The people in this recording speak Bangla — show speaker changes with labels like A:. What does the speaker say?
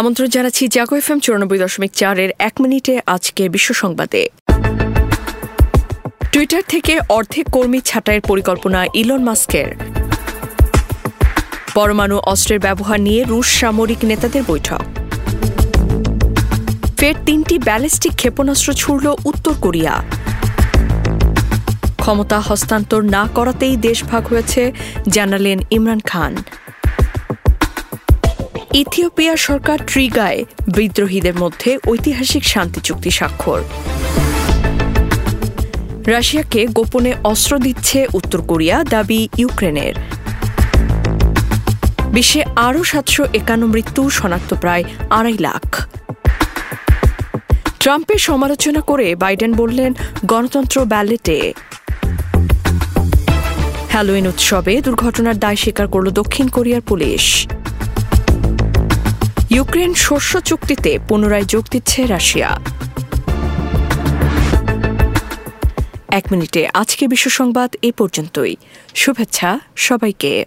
A: আমন্ত্রণ জানাচ্ছি জাগো এফ এম চুরানব্বই দশমিক চারের এক মিনিটে আজকে বিশ্ব সংবাদে। টুইটার থেকে অর্ধেক কর্মী ছাঁটাইয়ের পরিকল্পনা ইলন মাস্কের। পরমাণু অস্ত্রের ব্যবহার নিয়ে রুশ সামরিক নেতাদের বৈঠক। ফের তিনটি ব্যালিস্টিক ক্ষেপণাস্ত্র ছুড়ল উত্তর কোরিয়া। ক্ষমতা হস্তান্তর না করাতেই দেশ ভাগ হয়েছে জানালেন ইমরান খান। ইথিওপিয়া সরকার ট্রিগায় বিদ্রোহীদের মধ্যে ঐতিহাসিক শান্তি চুক্তি স্বাক্ষর। রাশিয়াকে গোপনে অস্ত্র দিচ্ছে উত্তর কোরিয়া, দাবি ইউক্রেনের। বিশ্বে আরও সাতশো একান্ন মৃত্যু, শনাক্ত প্রায় আড়াই লাখ। ট্রাম্পের সমালোচনা করে বাইডেন বললেন, গণতন্ত্র ব্যালেটে। হ্যালোইন উৎসবে দুর্ঘটনার দায় স্বীকার করল দক্ষিণ কোরিয়ার পুলিশ। ইউক্রেন শস্য চুক্তিতে পুনরায় যোগ দিচ্ছে রাশিয়া। এক মিনিটে আজকে বিশ্ব সংবাদ এ পর্যন্তই। শুভেচ্ছা সবাইকে।